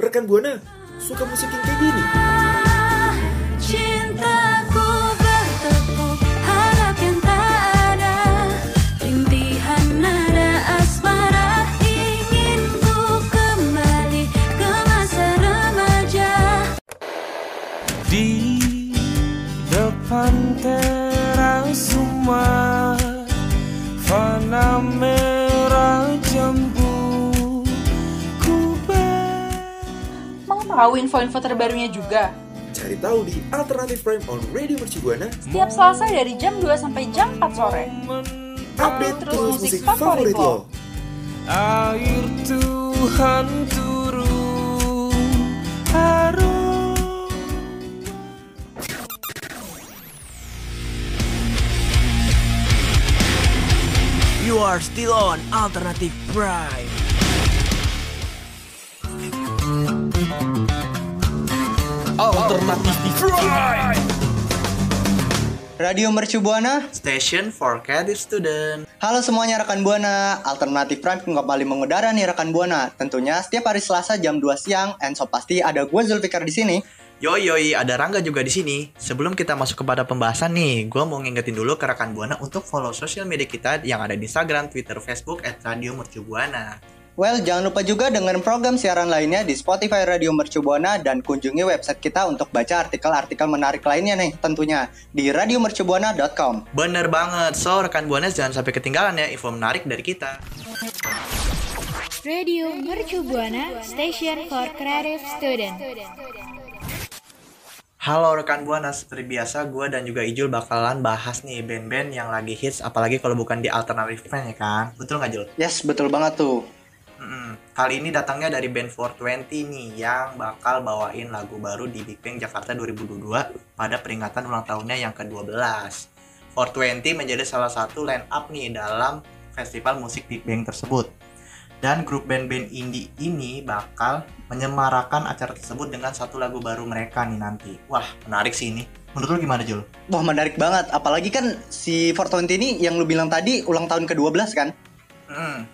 Rekan Buana suka musik yang kayak gini. Tahu info-info terbarunya juga? Cari tahu di Alternative Prime on Radio Mercu Buana. Setiap Selasa dari jam 2 sampai jam 4 sore. Update terus terus musik musik favorit lo. Air Tuhan turun Harum You are still on Alternative Prime. Alternatif Prime Radio Mercu Buana, Station for Creative Student. halo semuanya rekan Buana. Alternatif Prime kembali mengudara nih rekan Buana. Tentunya setiap hari Selasa jam 2 siang, and so pasti ada gue Zulfikar di sini. Yoi yoi, ada Rangga juga di sini. Sebelum kita masuk kepada pembahasan nih, gue mau ngingetin dulu ke rekan Buana untuk follow sosial media kita yang ada di Instagram, Twitter, Facebook at Radio Mercu Buana. Well, jangan lupa juga dengan program siaran lainnya di Spotify Radio Mercu Buana dan kunjungi website kita untuk baca artikel-artikel menarik lainnya nih tentunya di radiomercubuana.com. Bener banget, so rekan Buana jangan sampai ketinggalan ya info menarik dari kita. Radio Mercu Buana Station for Creative Student. Halo rekan Buana, seperti biasa gue dan juga Ijul bakalan bahas nih band-band yang lagi hits, apalagi kalau bukan di Alternative Friend ya kan? Betul nggak Jul? Yes, betul banget tuh. Mm-mm. Kali ini datangnya dari band 420 nih yang bakal bawain lagu baru di Big Bang Jakarta 2022 pada peringatan ulang tahunnya yang ke-12. 420 menjadi salah satu line up nih dalam festival musik Big Bang tersebut. Dan grup band-band indie ini bakal menyemarakan acara tersebut dengan satu lagu baru mereka nih nanti. Wah, menarik sih ini. Menurut lu gimana, Jul? Wah, menarik banget. Apalagi kan si 420 ini yang lu bilang tadi ulang tahun ke-12 kan? Hmm,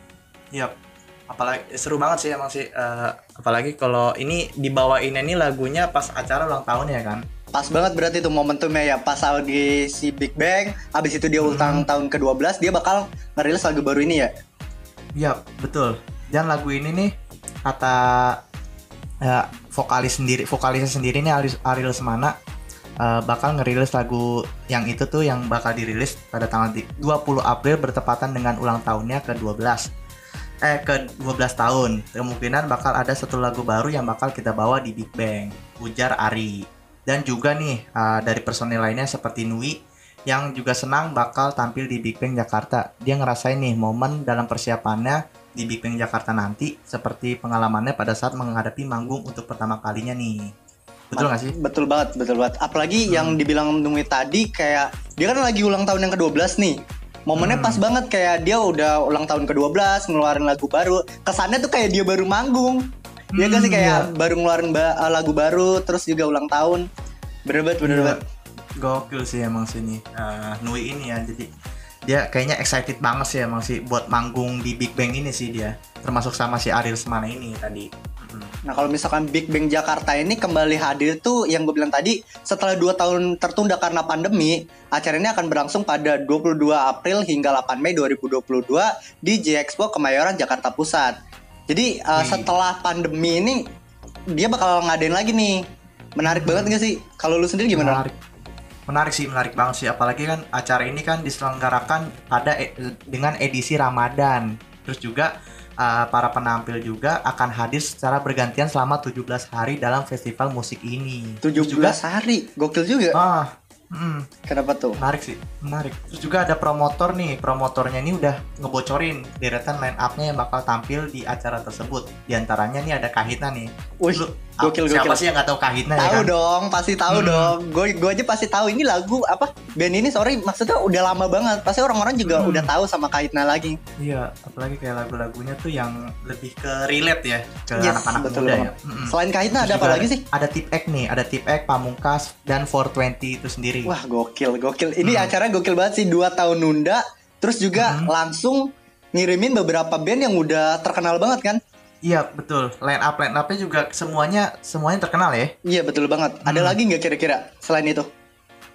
yap. Apalagi seru banget sih emang sih. Eh, apalagi kalau ini dibawainnya nih lagunya pas acara ulang tahun ya kan. Pas banget berarti tuh momentumnya ya pas lagi si Big Bang, habis itu dia ulang tahun ke-12, dia bakal ngerilis lagu baru ini ya. Yap, betul. Dan lagu ini nih kata ya, vokalis sendiri, vokalisnya sendiri nih Ariel, Ariel Semana eh, bakal ngerilis lagu yang itu tuh yang bakal dirilis pada tanggal di- 20 April bertepatan dengan ulang tahunnya ke-12. Eh, ke-12 tahun. Kemungkinan bakal ada satu lagu baru yang bakal kita bawa di Big Bang. Ujar Ari. Dan juga nih eh, dari personil lainnya seperti Nui yang juga senang bakal tampil di Big Bang Jakarta. Dia ngerasain nih momen dalam persiapannya di Big Bang Jakarta nanti seperti pengalamannya pada saat menghadapi manggung untuk pertama kalinya nih. Betul nggak sih? Betul banget, betul banget. Apalagi Hmm. yang dibilang Numi tadi kayak dia kan lagi ulang tahun yang ke-12 nih. Momennya Hmm. pas banget kayak dia udah ulang tahun ke-12 ngeluarin lagu baru. Kesannya tuh kayak dia baru manggung. Dia kan sih Hmm, kayak iya. baru ngeluarin ba- uh, lagu baru terus juga ulang tahun. Bener banget, bener Iya. banget. Gokil sih emang sini eh, Nui ini ya. Jadi dia kayaknya excited banget sih emang sih buat manggung di Big Bang ini sih dia. Termasuk sama si Ariel Semana ini tadi. Nah kalau misalkan Big Bang Jakarta ini kembali hadir tuh yang gue bilang tadi setelah 2 tahun tertunda karena pandemi acara ini akan berlangsung pada 22 April hingga 8 Mei 2022 di J Expo Kemayoran Jakarta Pusat. Jadi uh, Wih. setelah pandemi ini dia bakal ngadain lagi nih. Menarik banget gak sih? Kalau lu sendiri gimana? Menarik. Menarik sih, menarik banget sih. Apalagi kan acara ini kan diselenggarakan pada e- dengan edisi Ramadan. Terus juga uh, para penampil juga akan hadir secara bergantian selama 17 hari dalam festival musik ini. 17 Terus juga hari, gokil juga. ah, mm, Kenapa tuh? menarik sih, menarik. Terus juga ada promotor nih, promotornya ini udah ngebocorin deretan line up-nya yang bakal tampil di acara tersebut. Di antaranya nih ada Kahitna nih. Wih, Lu, gokil, siapa gokil. sih yang nggak tahu Kahitna ya Tahu kan? dong, pasti tahu Hmm. dong. Gue gue aja pasti tahu ini lagu apa band ini sorry maksudnya udah lama banget. Pasti orang-orang juga Hmm. udah tahu sama Kaitna lagi. Iya, apalagi kayak lagu-lagunya tuh yang lebih ke relate ya ke Yes, anak-anak betul muda banget. ya. Mm-mm. Selain Kaitna Terus ada apa lagi sih? Ada Tip X nih, ada Tip X, Pamungkas dan 420 itu sendiri. Wah gokil, gokil. Ini Hmm. acara gokil banget sih dua tahun nunda. Terus juga Hmm. langsung ngirimin beberapa band yang udah terkenal banget kan. Iya betul. Line up line upnya juga semuanya semuanya terkenal ya. Iya betul banget. Ada Hmm. lagi nggak kira-kira selain itu?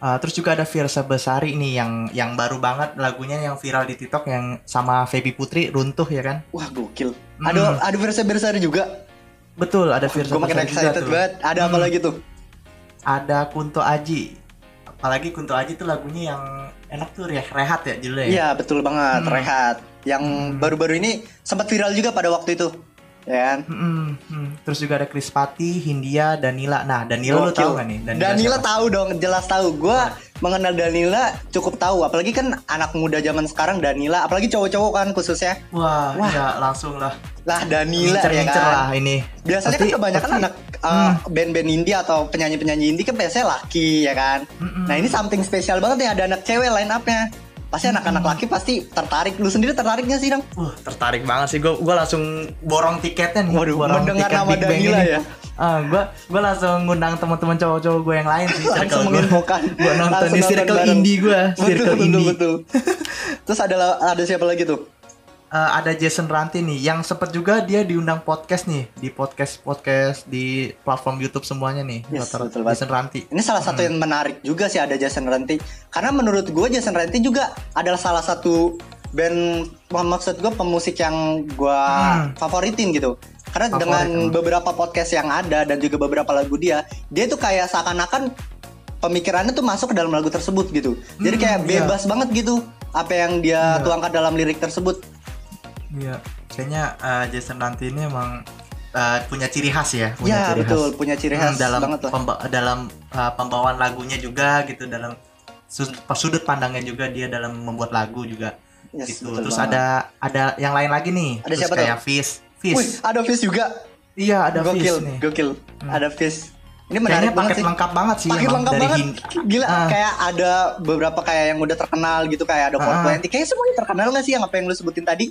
Uh, terus juga ada Virsa Besari nih yang yang baru banget lagunya yang viral di TikTok yang sama Feby Putri runtuh ya kan? Wah gokil. Hmm. Ada ada versi bersari juga. Betul ada Virsa Gue makin Besari juga excited banget. Ada apa Hmm. lagi tuh? Ada Kunto Aji. Apalagi Kunto Aji tuh lagunya yang enak tuh ya rehat ya judulnya. ya? Iya betul banget. Hmm. Rehat. Yang Hmm. baru-baru ini sempat viral juga pada waktu itu. Ya kan? Mm. Terus juga ada Krispati, Hindia, Danila. Nah, Danila lu Gokil. tahu gak nih? Danila, siapa? tahu dong, jelas tahu. Gua mengenal Danila cukup tahu, apalagi kan anak muda zaman sekarang Danila, apalagi cowok-cowok kan khususnya. Wah, Wah. iya langsung lah. Lah Danila ya kan. lah ini. Biasanya Pasti- kan kebanyakan pasti- anak uh, band-band indie atau penyanyi-penyanyi indie kan biasanya laki ya kan. Mm-mm. Nah ini something spesial banget nih ada anak cewek line up-nya. Pasti anak-anak laki pasti tertarik. Lu sendiri tertariknya sih dong? Wah, tertarik banget sih gue. Gue langsung borong tiketnya nih. Waduh, borong mendengar tiket nama Big Bang Danila ini. ya? Ah, gue gue langsung ngundang teman-teman cowok-cowok gue yang lain sih. Langsung menginfokan. Gue nonton di nonton circle bareng. indie gue, Betul, circle betul, indie. betul. Terus ada ada siapa lagi tuh? Eh, ada Jason Ranti nih, yang sempet juga dia diundang podcast nih di podcast podcast di platform YouTube semuanya nih. Yes, betul banget. Jason Ranti. Ini salah satu yang menarik juga sih ada Jason Ranti. Karena menurut gue Jason Ranti juga adalah salah satu band maksud gue pemusik yang gue Hmm. favoritin gitu. Karena Favorit, dengan hmm. beberapa podcast yang ada dan juga beberapa lagu dia, dia tuh kayak seakan-akan pemikirannya tuh masuk ke dalam lagu tersebut gitu. Jadi Hmm, kayak iya. bebas banget gitu apa yang dia Iya. tuangkan dalam lirik tersebut. Iya, kayaknya eh, Jason Ranti ini emang eh, punya ciri khas ya, punya Ya ciri betul, khas. punya ciri Hmm, khas dalam banget lah. pemba- dalam uh, pembawaan lagunya juga gitu dalam sudut, sudut pandangnya juga dia dalam membuat lagu juga Yes, gitu. Terus banget. ada ada yang lain lagi nih. Ada Terus siapa kayak Fish. Fish. Wih, ada Fish juga. Iya, ada gokil, Fish nih. gokil. Hmm. Ada Fish. Ini Kayaknya menarik banget paket sih. lengkap banget sih paket emang lengkap dari banget gila Ah. kayak ada beberapa kayak yang udah terkenal gitu kayak ada Ah. 420 kayaknya semuanya terkenal nggak sih yang apa yang lu sebutin tadi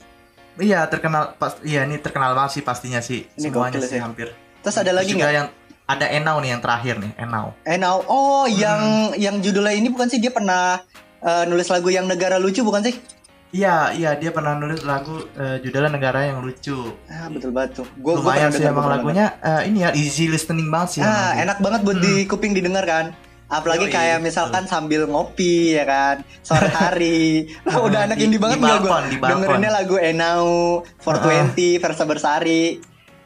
Iya, terkenal pas iya ini terkenal banget sih pastinya sih. Ini Semuanya sih sih. hampir. terus ada lagi nggak yang ada Enau nih yang terakhir nih, Enau. now oh Hmm. yang yang judulnya ini bukan sih dia pernah eh, nulis lagu yang negara lucu bukan sih Iya, iya dia pernah nulis lagu eh, judulnya Negara yang Lucu. ah betul tuh gua, gua Lumayan pernah sih emang gua lagunya eh, ini ya easy listening banget sih. ah enak banget buat di kuping didengar kan apalagi Yoi, kayak misalkan sambil ngopi ya kan sore hari Lah, udah Ah, anak di- indie banget nggak. Ah. dengerinnya lagu Enau 420 Versa Bersari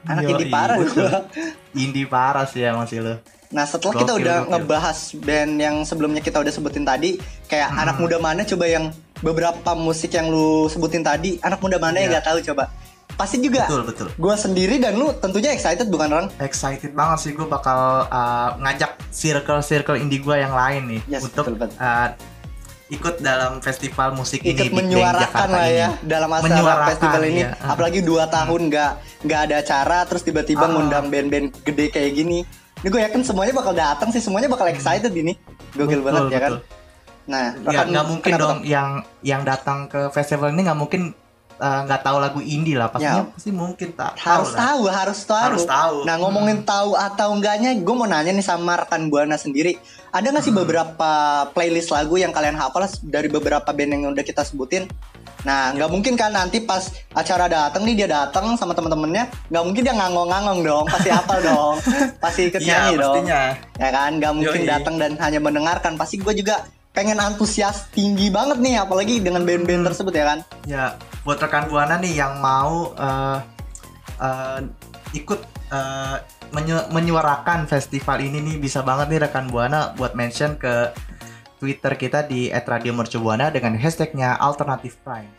anak Yoi, indie parah gua Indie parah sih emang sih lo. Nah setelah kita Gokil, udah gokil. ngebahas band yang sebelumnya kita udah sebutin tadi Kayak Hmm. anak muda mana coba yang beberapa musik yang lu sebutin tadi Anak muda mana yang Iya. nggak tahu coba Pasti juga Betul betul. gue sendiri dan lu tentunya excited bukan orang Excited banget sih gue bakal uh, ngajak circle-circle indie gue yang lain nih Yes, untuk betul, betul. uh, ikut dalam festival musik Ikut ini menyuarakan lah ini. ya dalam acara festival ini. Ah. Apalagi dua tahun nggak nggak ada acara terus tiba-tiba Ah. ngundang band-band gede kayak gini Ini gue yakin semuanya bakal datang sih semuanya bakal excited ini Gokil Betul, banget ya kan betul. Nah Ya nggak mungkin dong yang yang datang ke festival ini nggak mungkin uh, nggak tahu lagu indie lah pastinya Ya. pasti mungkin tak harus lah. tahu harus tahu Harus tahu. nah ngomongin tahu atau enggaknya gue mau nanya nih sama rekan buana sendiri ada nggak sih Hmm. beberapa playlist lagu yang kalian hafal dari beberapa band yang udah kita sebutin nah nggak mungkin kan nanti pas acara datang nih dia datang sama temen-temennya nggak mungkin dia ngangong-ngangong dong pasti hafal dong pasti ikut Iya nyanyi dong pastinya. ya kan nggak mungkin datang dan hanya mendengarkan pasti gue juga pengen antusias tinggi banget nih apalagi dengan band-band Hmm. tersebut ya kan Ya, buat rekan buana nih yang mau eh, eh, ikut eh, menyu- menyuarakan festival ini nih bisa banget nih rekan buana buat mention ke Twitter kita di @radiomercubuana dengan hashtagnya Alternative Prime.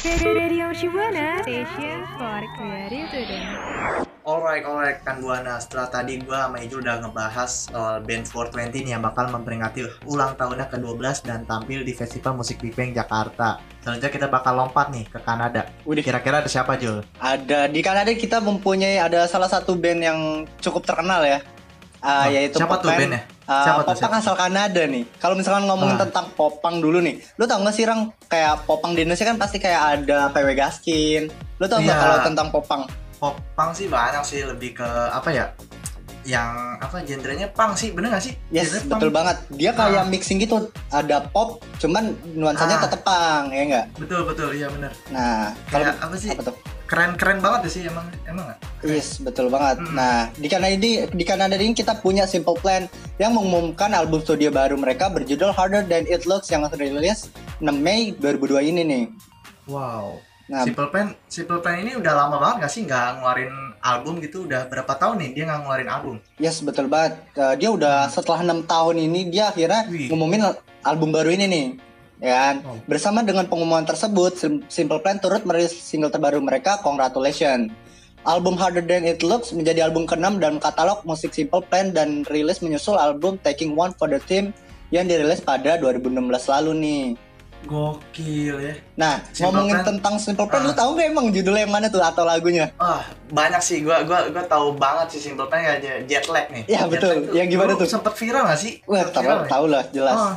Radio Shibuana, station for creative student. Alright, alright rekan buana. Setelah tadi gua sama Ijul udah ngebahas soal band 420 nih yang bakal memperingati ulang tahunnya ke-12 dan tampil di Festival Musik Big Bang Jakarta. Selanjutnya kita bakal lompat nih ke Kanada. Udah. Kira-kira ada siapa Jul? Ada di Kanada kita mempunyai ada salah satu band yang cukup terkenal ya. Ah, Oh, yaitu siapa tuh pop band, bandnya? Tuh, Popang siapa? asal Kanada nih. Kalau misalkan ngomongin Ah. tentang popang dulu nih, lu tau gak sih Rang kayak popang di Indonesia kan pasti kayak ada PW Gaskin. Lu tau nggak Iya. kalau tentang popang? Popang sih banyak sih lebih ke apa ya? Yang apa genrenya punk sih, bener gak sih? Yes, Genrenya betul punk. banget. Dia kayak Ah. mixing gitu. Ada pop, cuman nuansanya Ah. tetep punk, ya enggak? Betul betul, iya bener. Nah, kalau apa sih? apa tuh? Keren-keren banget ya sih emang emang nggak? Yes, betul banget. Hmm. Nah, di Kanada ini di Kanada ini kita punya Simple Plan yang mengumumkan album studio baru mereka berjudul Harder Than It Looks yang rilis 6 Mei 2002 ini nih. Wow. Nah, Simple Plan, Simple Plan ini udah lama banget gak sih nggak ngeluarin album gitu? Udah berapa tahun nih dia nggak ngeluarin album? yes, betul banget. Uh, dia udah setelah enam tahun ini dia akhirnya Hmm. Wih. ngumumin album baru ini nih. Ya kan? Oh. Bersama dengan pengumuman tersebut, Sim- Simple Plan turut merilis single terbaru mereka, Congratulations. Album Harder Than It Looks menjadi album ke-6 dalam katalog musik Simple Plan dan rilis menyusul album Taking One for the Team yang dirilis pada 2016 lalu nih. Gokil ya. Nah, Simple ngomongin Plan. tentang Simple Plan, Ah. lu tahu gak emang judulnya yang mana tuh atau lagunya? Ah, banyak sih. Gua gua gua tahu banget sih Simple Plan ya jet- lag nih. Iya, betul. Yang gimana tuh? Sempet viral gak sih? Wah, tahu tahu lah, jelas. Oh,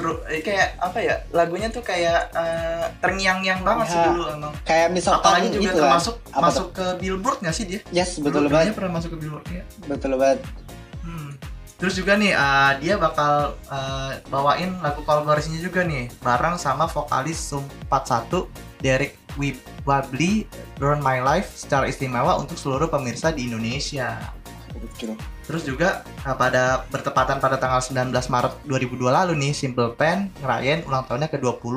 seru. Eh, kayak apa ya? Lagunya tuh kayak eh, terngiang-ngiang banget sih Ya. dulu emang. Kayak misalkan Apalagi juga itu kan. termasuk Apa masuk ke Billboard gak sih dia? Yes, betul Dulu banget. dia pernah masuk ke Billboard ya. Betul banget. Hmm. Terus juga nih uh, dia bakal uh, bawain lagu kolaborasinya juga nih bareng sama vokalis Sum 41 Derek Wib- Wabli Burn My Life secara istimewa untuk seluruh pemirsa di Indonesia. Betul. Terus juga uh, pada bertepatan pada tanggal 19 Maret 2002 lalu nih Simple Plan ngerayain ulang tahunnya ke-20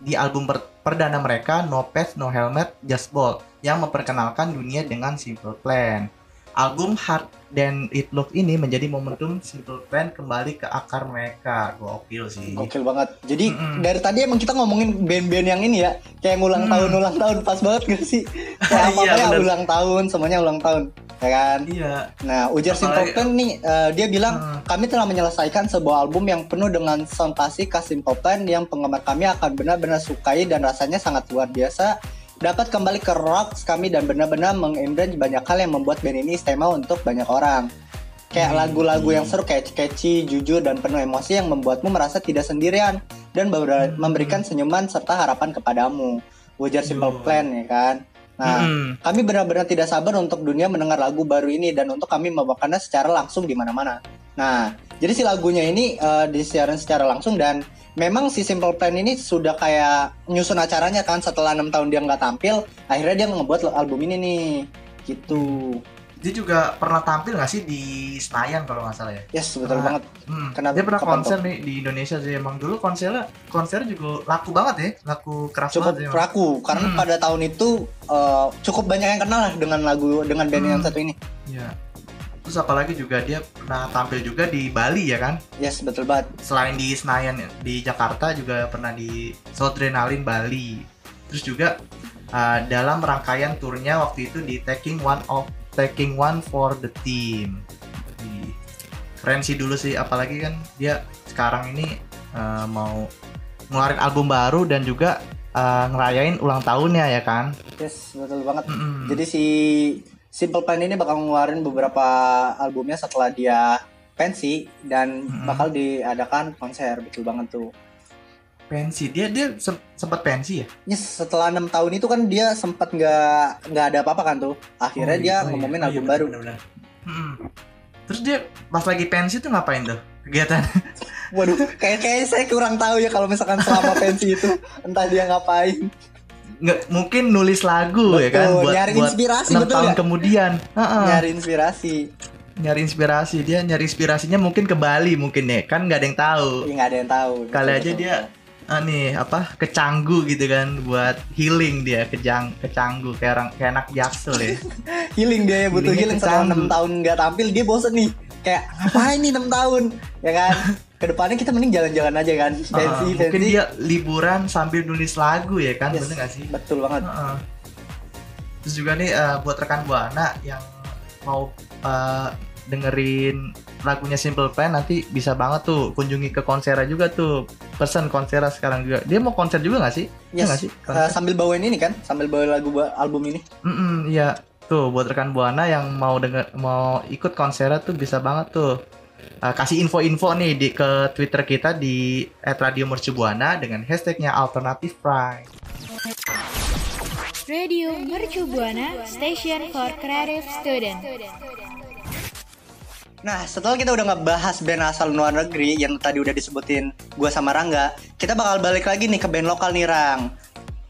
di album per- perdana mereka No Pets No Helmet Just Ball yang memperkenalkan dunia dengan Simple Plan. Album Hard Than It Look ini menjadi momentum Simple Plan kembali ke akar mereka. Gokil sih. Gokil banget. Jadi Mm-mm. dari tadi emang kita ngomongin band-band yang ini ya, kayak ngulang Hmm. tahun ulang tahun pas banget gak sih? Kayak apa Iya, ya bener. ulang tahun, semuanya ulang tahun, ya kan? Iya. Nah, ujar Simple Apalagi- Plan nih, eh, dia bilang Hmm. kami telah menyelesaikan sebuah album yang penuh dengan sound klasik khas Simple Plan yang penggemar kami akan benar-benar sukai dan rasanya sangat luar biasa. Dapat kembali ke rocks kami dan benar-benar mengembrace banyak hal yang membuat band ini istimewa untuk banyak orang. Kayak Hmm. lagu-lagu yang seru kayak catchy, jujur dan penuh emosi yang membuatmu merasa tidak sendirian dan Hmm. memberikan senyuman serta harapan kepadamu. Ujar Simple Yo. Plan ya kan. Nah, Mm-mm. kami benar-benar tidak sabar untuk dunia mendengar lagu baru ini dan untuk kami membawakannya secara langsung di mana-mana. Nah, jadi si lagunya ini eh, disiarin secara langsung dan memang si Simple Plan ini sudah kayak nyusun acaranya kan setelah enam tahun dia nggak tampil, akhirnya dia ngebuat album ini nih, gitu. Dia juga pernah tampil nggak sih di Senayan kalau nggak salah ya? Yes, betul Ah. banget. Hmm, Kenapa- dia pernah konser nih di Indonesia sih emang dulu konsernya konser juga laku banget ya, laku keras Cukup banget ya. laku karena Hmm. pada tahun itu eh, cukup banyak yang kenal lah dengan lagu dengan band yang Hmm. satu ini. Iya. Terus apalagi juga dia pernah tampil juga di Bali ya kan? Yes, betul banget. Selain di Senayan ya, di Jakarta juga pernah di Soundrenalin Bali. Terus juga uh, dalam rangkaian turnya waktu itu di Taking One of Taking One for the Team. Keren sih dulu sih, apalagi kan dia sekarang ini uh, mau ngeluarin album baru dan juga uh, ngerayain ulang tahunnya ya kan? Yes, betul banget. Mm-mm. Jadi si Simple Plan ini bakal ngeluarin beberapa albumnya setelah dia pensi dan Mm-mm. bakal diadakan konser betul banget tuh. Pensi dia dia sem- sempat pensi ya? Yes, setelah enam tahun itu kan dia sempat nggak nggak ada apa-apa kan tuh. Akhirnya Oh, dia iya, oh iya. ngumumin Oh iya, album bener, baru. bener, bener. Mm-mm. Terus dia pas lagi pensi tuh ngapain tuh kegiatan? Waduh, kayak kayak saya kurang tahu ya kalau misalkan selama pensi itu entah dia ngapain. Nggak mungkin nulis lagu ya Betul, kan buat nyari buat inspirasi, betul tahun nggak? kemudian. Heeh. Nyari inspirasi. Nyari inspirasi dia nyari inspirasinya mungkin ke Bali mungkin ya kan nggak ada yang tahu. Ya nggak ada yang tahu. Kali Betul, aja betul. dia nih apa kecanggu gitu kan buat healing dia kejang kecanggu kayak orang kayak anak jaksel ya. healing dia ya butuh healing setelah. 6 tahun nggak tampil dia bosen nih kayak ngapain nih 6 tahun ya kan ke depannya kita mending jalan-jalan aja kan Ah, pensi mungkin dia liburan sambil nulis lagu ya kan Yes, bener gak sih? betul banget Heeh. Terus juga nih eh, buat rekan buana yang mau eh, dengerin lagunya Simple Plan nanti bisa banget tuh kunjungi ke konsernya juga tuh pesan konsernya sekarang juga dia mau konser juga nggak sih? Iya yes nggak sih? eh, sambil bawain ini kan sambil bawain lagu album ini Mm-mm, iya tuh buat rekan buana yang mau denger mau ikut konsernya tuh bisa banget tuh Eh, kasih info-info nih di ke Twitter kita di @radiomercubuana dengan hashtagnya alternative prime. Radio Mercu Buana Station for Creative Student. Nah, setelah kita udah ngebahas band asal luar negeri yang tadi udah disebutin gua sama Rangga, kita bakal balik lagi nih ke band lokal nih, Rang.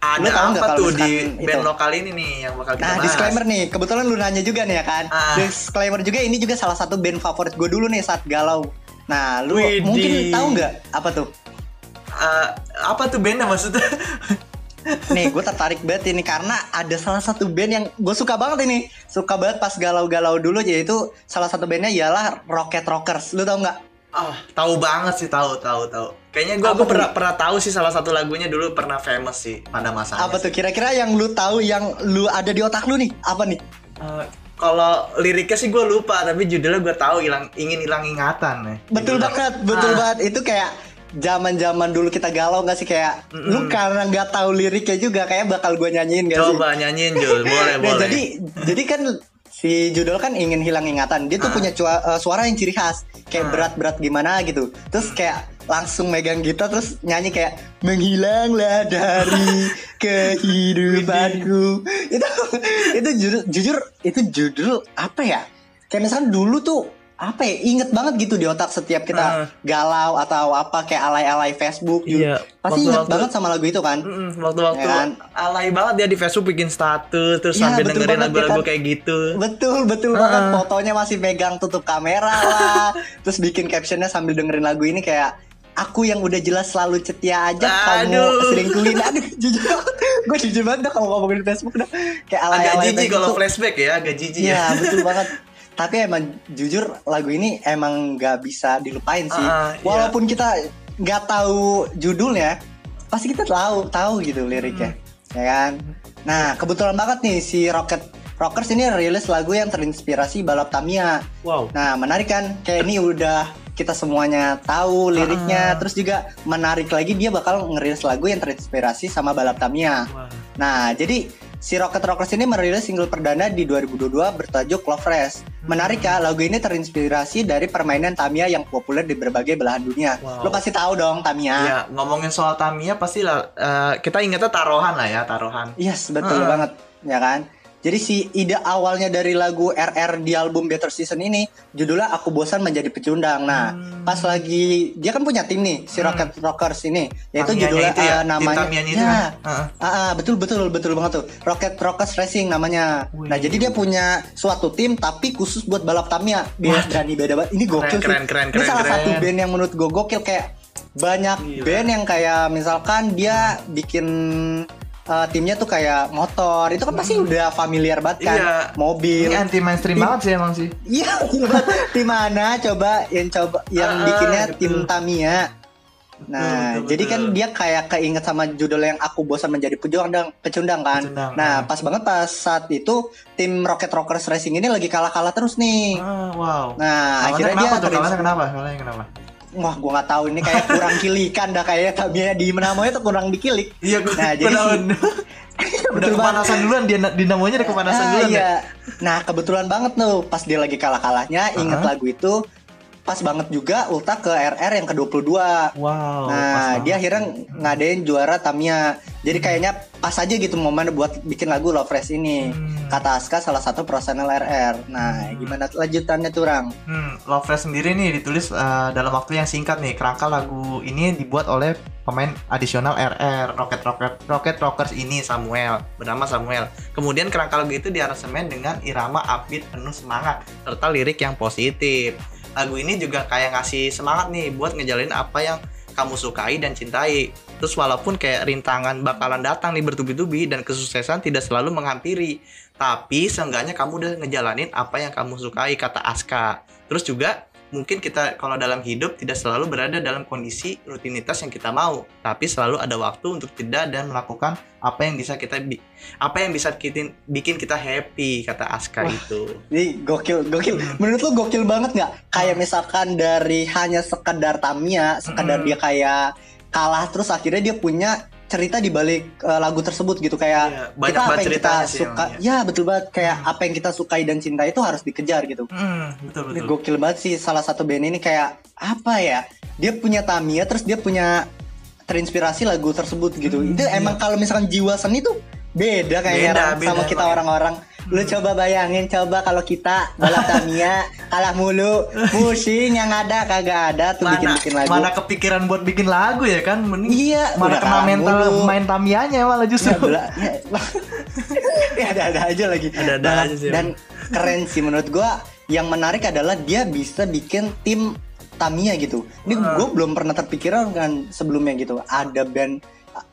ada Lu tahu apa kalau tuh di band itu? lokal ini nih yang bakal kita Nah, bahas? disclaimer nih, kebetulan lu nanya juga nih ya kan. Ah. Disclaimer juga ini juga salah satu band favorit gue dulu nih saat galau. Nah, lu Widih. mungkin tahu nggak apa tuh? Eh, apa tuh bandnya maksudnya? Nih, gue tertarik banget ini karena ada salah satu band yang gue suka banget ini. Suka banget pas galau-galau dulu yaitu salah satu bandnya ialah Rocket Rockers. Lu tau nggak? Ah, tahu banget sih, tahu, tahu, tahu. Kayaknya gua Apa gua tuh? pernah pernah tahu sih salah satu lagunya dulu pernah famous sih pada masanya. Apa tuh kira-kira yang lu tahu yang lu ada di otak lu nih? Apa nih? Eh, kalau liriknya sih gue lupa, tapi judulnya gue tahu hilang ingin hilang ingatan nih. Betul banget, betul Ah, banget. Itu kayak zaman-zaman dulu kita galau nggak sih kayak lu karena nggak tahu liriknya juga kayak bakal gue nyanyiin gak sih? Coba nyanyiin Jul, boleh Nah, boleh. jadi jadi kan si judul kan ingin hilang ingatan. Dia tuh Ah. punya cua- eh, suara yang ciri khas, kayak Ah. berat-berat gimana gitu. Terus kayak langsung megang gitar terus nyanyi kayak menghilanglah dari kehidupanku. itu itu jujur, jujur itu judul apa ya? Kayak misalkan dulu tuh apa ya inget banget gitu di otak setiap kita Ah. galau atau apa kayak alay-alay Facebook gitu. Iya, pasti inget waktu-waktu- banget sama lagu itu kan waktu-waktu Ya kan? alay banget dia di Facebook bikin status terus Iya, sambil betul dengerin ya lagu-lagu kan? kayak gitu. Betul, betul Heeh. banget. Fotonya masih megang tutup kamera lah. Terus bikin captionnya sambil dengerin lagu ini kayak aku yang udah jelas selalu setia aja kamu Aduh. selingkuhin. Aduh, jujur. Gue jujur banget dah kalau ngomongin Facebook dah. Kayak Agak alay-alay jijik kalau gitu. flashback ya, agak jijik Iya, ya. betul banget. Tapi emang jujur lagu ini emang nggak bisa dilupain sih. Iya. Walaupun kita nggak tahu judulnya, pasti kita tahu tahu gitu liriknya, Hmm. ya kan? Nah, kebetulan banget nih si Rocket Rockers ini rilis lagu yang terinspirasi balap Tamiya. Wow. Nah, menarik kan? Kayak ini udah kita semuanya tahu liriknya, Ah. terus juga menarik lagi dia bakal ngerilis lagu yang terinspirasi sama balap Tamiya. Wah. Nah, jadi si Rocket Rockers ini merilis single perdana di 2022 bertajuk Love Rest. Menarik ya, lagu ini terinspirasi dari permainan Tamiya yang populer di berbagai belahan dunia. Wow. Lo pasti tahu dong Tamiya. Iya, ngomongin soal Tamiya pasti lah eh, kita ingatnya taruhan lah ya, taruhan. Yes, betul Ah. banget, ya kan? Jadi si ide awalnya dari lagu RR di album Better Season ini judulnya Aku Bosan Menjadi Pecundang. Nah, Hmm. pas lagi dia kan punya tim nih, si Rocket Rockers ini, yaitu Tamiyanya judulnya itu ya, tim namanya itu ya, kan? Heeh. Ah, ah, betul betul betul banget tuh. Rocket Rockers Racing namanya. Wih. Nah, jadi dia punya suatu tim tapi khusus buat balap Tamiya. Biar berani beda banget. Ini gokil sih. keren, keren, Ini keren, salah keren. satu band yang menurut gue gokil kayak banyak Gila. band yang kayak misalkan dia bikin uh, timnya tuh kayak motor. Itu kan pasti udah familiar banget kan. Iya. Mobil. Ini anti mainstream Tim- banget sih emang sih. Iya, tim mana coba yang coba yang Ah, bikinnya betul. tim Tamiya. Nah, betul, jadi betul. kan dia kayak keinget sama judul yang aku bosan menjadi pecundang, pecundang kan. Pecundang, nah, ah. pas banget pas saat itu tim Rocket Rockers Racing ini lagi kalah-kalah terus nih. Ah, wow. Nah, Kalahnya akhirnya dia kenapa tuh? terins- Kalahnya kenapa? Kalahnya kenapa? Wah, gua nggak tahu ini kayak kurang kilikan dah kayak Tamiya di namanya tuh kurang dikilik. Iya, Nah, jadi gua si- tahu. udah Betul banget. kepanasan duluan dia dinamonya udah kepanasan Ah, duluan ya. iya. Nah kebetulan banget tuh pas dia lagi kalah-kalahnya inget Uh-huh. lagu itu pas banget juga Ulta ke RR yang ke-22. Wow. nah, dia akhirnya ngadain juara Tamiya. Jadi kayaknya pas aja gitu momen buat bikin lagu Love Rest ini. Hmm. Kata Aska salah satu personel RR. Nah, gimana lanjutannya tuh, Rang? Hmm, Love Rest sendiri nih ditulis eh, dalam waktu yang singkat nih. Kerangka lagu ini dibuat oleh pemain adisional RR Rocket Rocket Rocket Rockers ini Samuel bernama Samuel. Kemudian kerangka lagu itu diaransemen dengan irama upbeat penuh semangat serta lirik yang positif. Lagu ini juga kayak ngasih semangat nih buat ngejalanin apa yang kamu sukai dan cintai. Terus walaupun kayak rintangan bakalan datang nih bertubi-tubi dan kesuksesan tidak selalu menghampiri, tapi seenggaknya kamu udah ngejalanin apa yang kamu sukai kata Aska. Terus juga mungkin kita kalau dalam hidup tidak selalu berada dalam kondisi rutinitas yang kita mau, tapi selalu ada waktu untuk jeda dan melakukan apa yang bisa kita bi- apa yang bisa bikin bikin kita happy kata Aska itu. Ini gokil, gokil. Menurut lu gokil banget nggak? Kayak misalkan dari hanya sekedar Tamiya, sekedar Hmm. dia kayak kalah terus akhirnya dia punya cerita di balik uh, lagu tersebut gitu kayak Iya, banyak kita apa yang kita sih suka, emang, ya betul banget kayak apa yang kita sukai dan cintai itu harus dikejar gitu. Hmm, betul Ini betul. gokil banget sih salah satu band ini kayak apa ya? Dia punya Tamiya terus dia punya terinspirasi lagu tersebut gitu. Hmm, itu iya. emang kalau misalkan jiwa seni tuh beda kayaknya Beda, Ram, beda sama kita ya. Lu coba bayangin coba kalau kita balap Tamiya kalah mulu, pusing yang ada kagak ada tuh Mana, bikin-bikin lagu. mana kepikiran buat bikin lagu ya kan? Mending Iya, mana kena mental mulu. main Tamianya malah justru. Ya, ya, ya, ada-ada aja lagi. Ada-ada Nah, aja sih, Dan keren sih menurut gua. Yang menarik adalah dia bisa bikin tim Tamiya gitu. Ini gue belum pernah terpikiran kan sebelumnya gitu. Ada band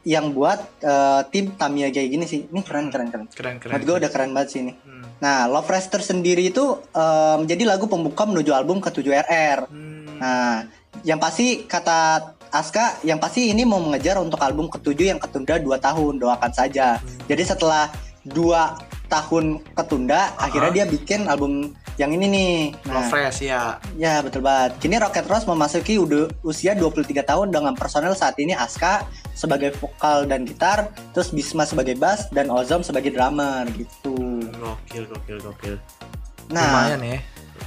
yang buat eh, tim Tamiya kayak gini sih. Ini keren keren keren. Keren keren. Menurut gue udah keren banget sih ini. Hmm. Nah, Love Rester sendiri itu eh, menjadi lagu pembuka menuju album ke-7 RR. Hmm. Nah, yang pasti kata Aska, yang pasti ini mau mengejar untuk album ketujuh yang ketunda 2 tahun, doakan saja. Jadi setelah 2 tahun ketunda, akhirnya dia bikin album yang ini nih. Nah, Fresh ya. ya betul banget. Kini Rocket Rose memasuki udah usia 23 tahun dengan personel saat ini Aska sebagai vokal dan gitar, terus Bisma sebagai bass dan Ozom sebagai drummer gitu. Gokil gokil gokil. Nah, Lumayan ya.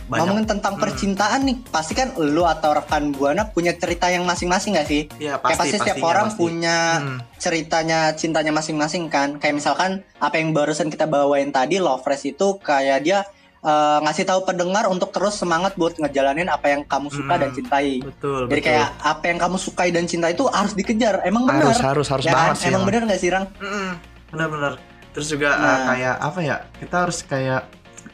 Banyak. ngomongin tentang percintaan nih, pasti kan lu atau rekan Buana punya cerita yang masing-masing gak sih? Iya Kayak pasti setiap orang pasti. punya Hmm. ceritanya cintanya masing-masing kan. Kayak misalkan apa yang barusan kita bawain tadi Love Fresh itu kayak dia eh, ngasih tahu pendengar untuk terus semangat buat ngejalanin apa yang kamu suka Hmm. dan cintai. Betul Jadi betul. kayak apa yang kamu sukai dan cintai itu harus dikejar. Emang benar. Harus, harus, harus Ya banget sih Emang emang. benar nggak sih Rang? Mm-mm, bener-bener terus juga uh, Nah. kayak apa ya kita harus kayak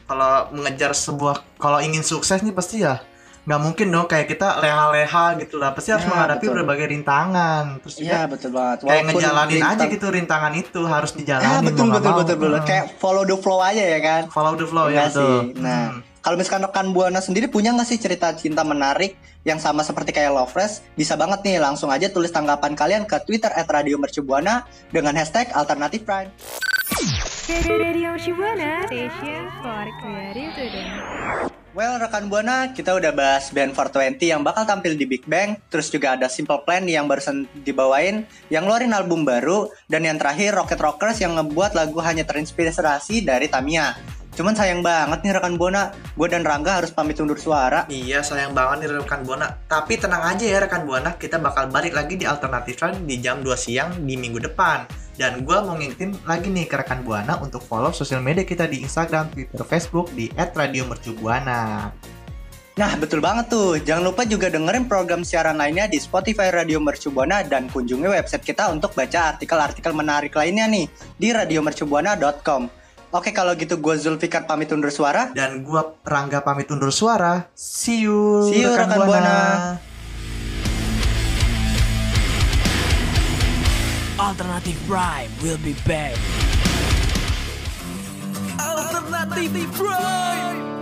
kalau mengejar sebuah kalau ingin sukses nih pasti ya nggak mungkin dong kayak kita leha-leha gitu lah pasti harus Ya, menghadapi betul. berbagai rintangan terus juga Iya betul banget. kayak ngejalanin aja rintang- gitu rintangan itu harus dijalani betul mau betul nggak mau. betul betul. Mm. Kayak follow the flow aja ya kan. follow the flow ya Enggak betul sih. Nah, Hmm. kalau misalkan rekan Buana sendiri punya nggak sih cerita cinta menarik yang sama seperti kayak Love Fresh? Bisa banget nih langsung aja tulis tanggapan kalian ke Twitter @radiomercubuana dengan hashtag alternatif prime. Radio Shibuana Station for Creative Student. Well, rekan Buana, kita udah bahas band 420 yang bakal tampil di Big Bang, terus juga ada Simple Plan yang barusan dibawain, yang ngeluarin album baru, dan yang terakhir Rocket Rockers yang ngebuat lagu hanya terinspirasi dari Tamiya. Cuman sayang banget nih rekan Buana, gue dan Rangga harus pamit undur suara. Iya sayang banget nih rekan Buana Tapi tenang aja ya rekan Buana Kita bakal balik lagi di Alternatif Run di jam 2 siang di minggu depan Dan gue mau ngingetin lagi nih ke rekan Buana Untuk follow sosial media kita di Instagram, Twitter, Facebook Di @radiomercubuana Nah, betul banget tuh. Jangan lupa juga dengerin program siaran lainnya di Spotify Radio Mercubuana dan kunjungi website kita untuk baca artikel-artikel menarik lainnya nih di radiomercubuana.com. Oke, kalau gitu gue Zulfikar pamit undur suara. Dan gue Rangga pamit undur suara See you, See you, rekan Buana. Alternative Prime will be back. Alternative Prime.